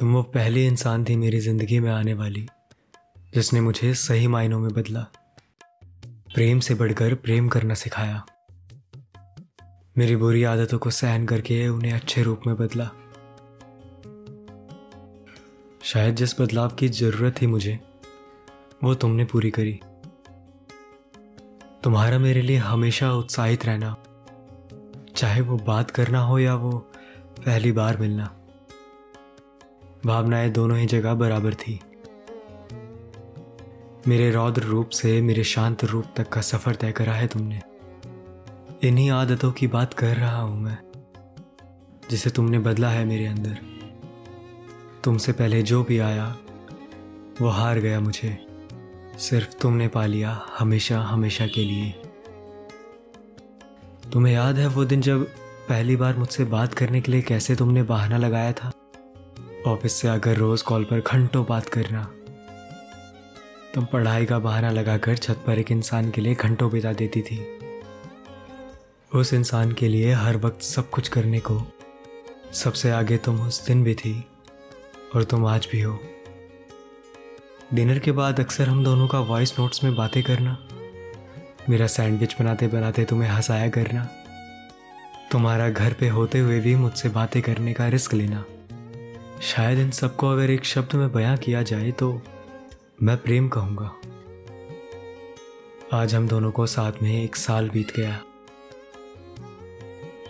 तुम वो पहली इंसान थी मेरी ज़िंदगी में आने वाली, जिसने मुझे सही मायनों में बदला। प्रेम से बढ़कर प्रेम करना सिखाया। मेरी बुरी आदतों को सहन करके उन्हें अच्छे रूप में बदला। शायद जिस बदलाव की ज़रूरत थी मुझे, वो तुमने पूरी करी। तुम्हारा मेरे लिए हमेशा उत्साहित रहना, चाहे वो बात करना हो या वो पहली बार मिलना। भावनाएँ दोनों ही जगह बराबर थी। मेरे रौद्र रूप से मेरे शांत रूप तक का सफ़र तय करा है तुमने। इन्हीं आदतों की बात कर रहा हूँ मैं, जिसे तुमने बदला है मेरे अंदर। तुमसे पहले जो भी आया, वो हार गया मुझे। सिर्फ़ तुमने पा लिया हमेशा हमेशा के लिए। तुम्हें याद है वो दिन जब पहली बार मुझसे बात करने के लिए कैसे तुमने बहाना लगाया था? ऑफ़िस से आकर रोज कॉल पर घंटों बात करना। तुम पढ़ाई का बहाना लगाकर छत पर एक इंसान के लिए घंटों बिता देती थी। उस इंसान के लिए हर वक्त सब कुछ करने को सबसे आगे तुम उस दिन भी थी और तुम आज भी हो। डिनर के बाद अक्सर हम दोनों का वॉइस नोट्स में बातें करना, मेरा सैंडविच बनाते बनाते तुम्हें हंसाया करना, तुम्हारा घर पे होते हुए भी मुझसे बातें करने का रिस्क लेना। शायद इन सबको अगर एक शब्द में बयां किया जाए तो मैं प्रेम कहूँगा। आज हम दोनों को साथ में एक साल बीत गया।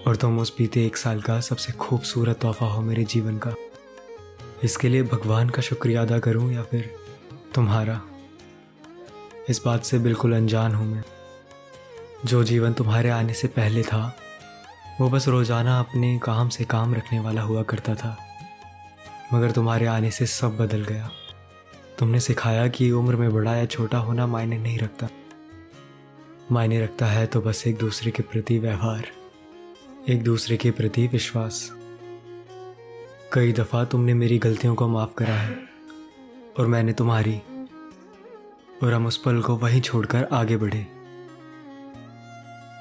और तुम उस बीते एक साल का सबसे खूबसूरत तोहफा हो मेरे जीवन का। इसके लिए भगवान का शुक्रिया अदा करूँ या फिर तुम्हारा? इस बात से बिल्कुल अनजान हूँ मैं। जो जीवन तुम्हारे आने से पहले था, वो बस रोज़ाना अपने काम से काम रखने वाला हुआ करता था। मगर तुम्हारे आने से सब बदल गया। तुमने सिखाया कि उम्र में बड़ा या छोटा होना मायने नहीं रखता। मायने रखता है तो बस एक दूसरे के प्रति व्यवहार, एक दूसरे के प्रति विश्वास। कई दफ़ा तुमने मेरी गलतियों को माफ़ करा है, और मैंने तुम्हारी, और हम उस पल को वहीं छोड़कर आगे बढ़े।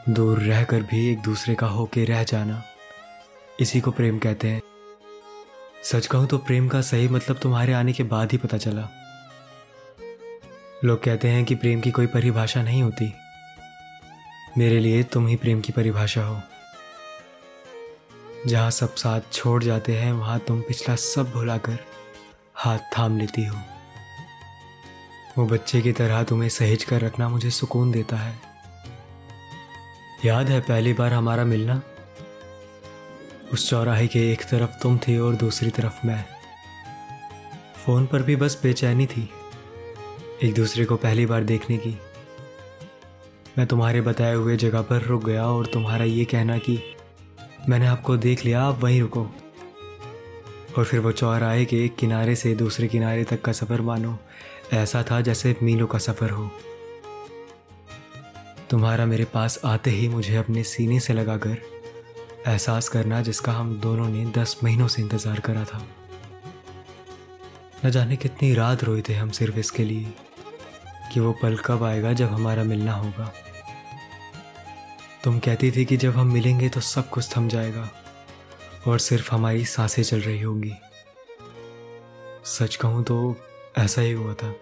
दूर रहकर भी एक दूसरे का होके रह जाना, इसी को प्रेम कहते हैं। सच कहूँ तो प्रेम का सही मतलब तुम्हारे आने के बाद ही पता चला। लोग कहते हैं कि प्रेम की कोई परिभाषा नहीं होती। मेरे लिए तुम ही प्रेम की परिभाषा हो। जहाँ सब साथ छोड़ जाते हैं, वहाँ तुम पिछला सब भुलाकर हाथ थाम लेती हो। वो बच्चे की तरह तुम्हें सहेज कर रखना मुझे सुकून देता है। याद है पहली बार हमारा मिलना? उस चौराहे के एक तरफ़ तुम थी और दूसरी तरफ़ मैं। फ़ोन पर भी बस बेचैनी थी, एक दूसरे को पहली बार देखने की। मैं तुम्हारे बताए हुए जगह पर रुक गया और तुम्हारा ये कहना कि मैंने आपको देख लिया, आप वहीं रुको। और फिर वो चौराहे के एक किनारे से दूसरे किनारे तक का सफ़र मानो, ऐसा था जैसे मीलों का सफ़र हो। तुम्हारा मेरे पास आते ही मुझे अपने सीने से लगाकर एहसास करना जिसका हम दोनों ने दस महीनों से इंतज़ार करा था। न जाने कितनी रात रोए थे हम सिर्फ़ इसके लिए कि वो पल कब आएगा जब हमारा मिलना होगा। तुम कहती थी कि जब हम मिलेंगे तो सब कुछ थम जाएगा और सिर्फ़ हमारी साँसें चल रही होंगी। सच कहूँ तो ऐसा ही हुआ था।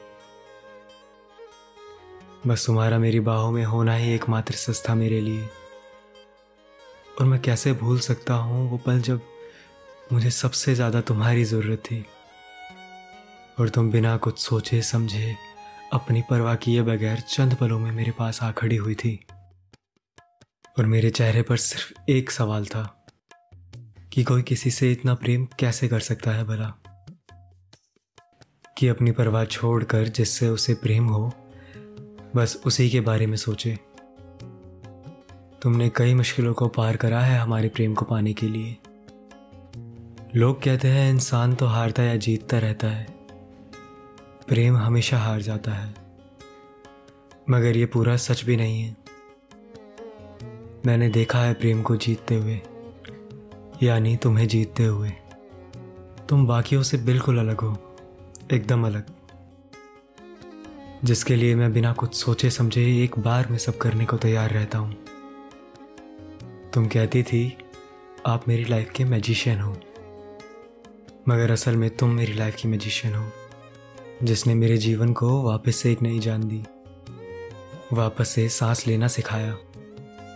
बस तुम्हारा मेरी बाहों में होना ही एकमात्र था मेरे लिए। और मैं कैसे भूल सकता हूँ वो पल जब मुझे सबसे ज़्यादा तुम्हारी ज़रूरत थी। और तुम बिना कुछ सोचे समझे अपनी परवाह किए बगैर चंद पलों में मेरे पास आ खड़ी हुई थी। और मेरे चेहरे पर सिर्फ़ एक सवाल था कि कोई किसी से इतना प्रेम कैसे कर सकता है भला? कि अपनी परवाह छोड़कर जिससे उसे प्रेम हो, बस उसी के बारे में सोचे। तुमने कई मुश्किलों को पार करा है हमारे प्रेम को पाने के लिए। लोग कहते हैं, इंसान तो हारता या जीतता रहता है। प्रेम हमेशा हार जाता है। मगर ये पूरा सच भी नहीं है। मैंने देखा है प्रेम को जीतते हुए, यानी तुम्हें जीतते हुए। तुम बाकियों से बिल्कुल अलग हो, एकदम अलग। जिसके लिए मैं बिना कुछ सोचे समझे एक बार में सब करने को तैयार रहता हूँ। तुम कहती थी, आप मेरी लाइफ के मैजिशियन हो। मगर असल में तुम मेरी लाइफ की मैजिशियन हो, जिसने मेरे जीवन को वापस से एक नई जान दी। वापस से सांस लेना सिखाया।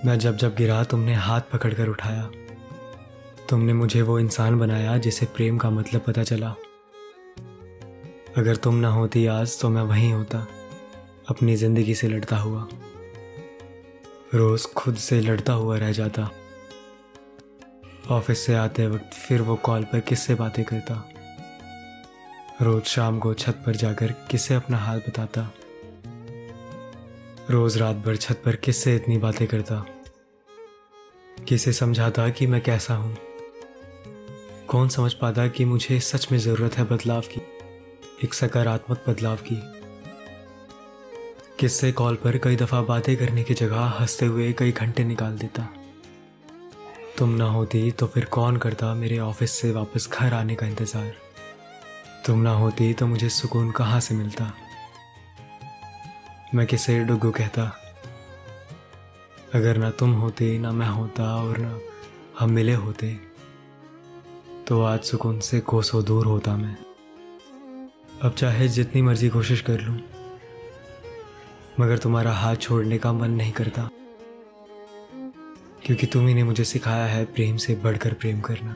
मैं जब जब गिरा, तुमने हाथ पकड़कर उठाया। तुमने मुझे वो इंसान बनाया जिसे प्रेम का मतलब पता चला। अगर तुम ना होती आज तो मैं वहीं होता, अपनी ज़िंदगी से लड़ता हुआ। रोज खुद से लड़ता हुआ रह जाता। ऑफ़िस से आते वक्त फिर वो कॉल पर किससे बातें करता। रोज शाम को छत पर जाकर किससे अपना हाल बताता। रोज रात भर छत पर किससे इतनी बातें करता। किसे समझाता कि मैं कैसा हूँ। कौन समझ पाता कि मुझे सच में ज़रूरत है बदलाव की। एक सकारात्मक बदलाव की। किससे कॉल पर कई दफ़ा बातें करने की जगह हँसते हुए कई घंटे निकाल देता। तुम ना होती तो फिर कौन करता मेरे ऑफ़िस से वापस घर आने का इंतज़ार? तुम ना होती तो मुझे सुकून कहाँ से मिलता? मैं किसे डुगू कहता? अगर ना तुम होते, ना मैं होता और ना हम मिले होते तो आज सुकून से कोसों दूर होता मैं। अब चाहे जितनी मर्ज़ी कोशिश कर लूँ मगर तुम्हारा हाथ छोड़ने का मन नहीं करता। क्योंकि तुम्हें मुझे सिखाया है प्रेम से बढ़कर प्रेम करना।